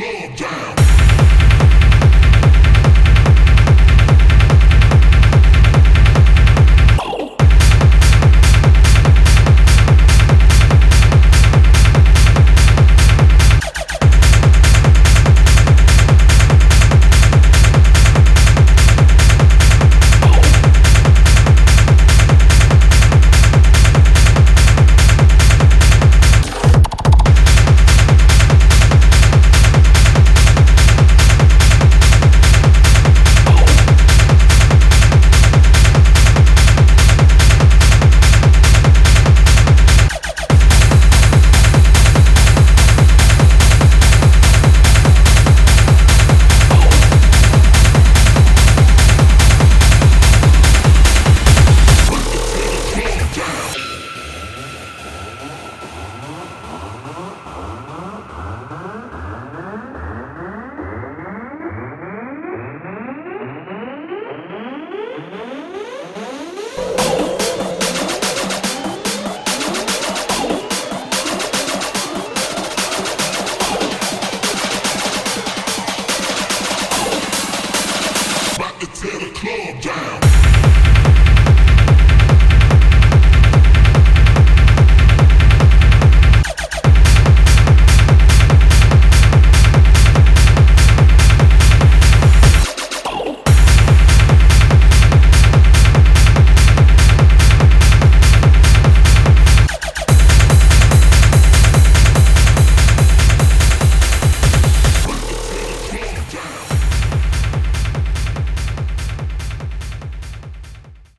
club down.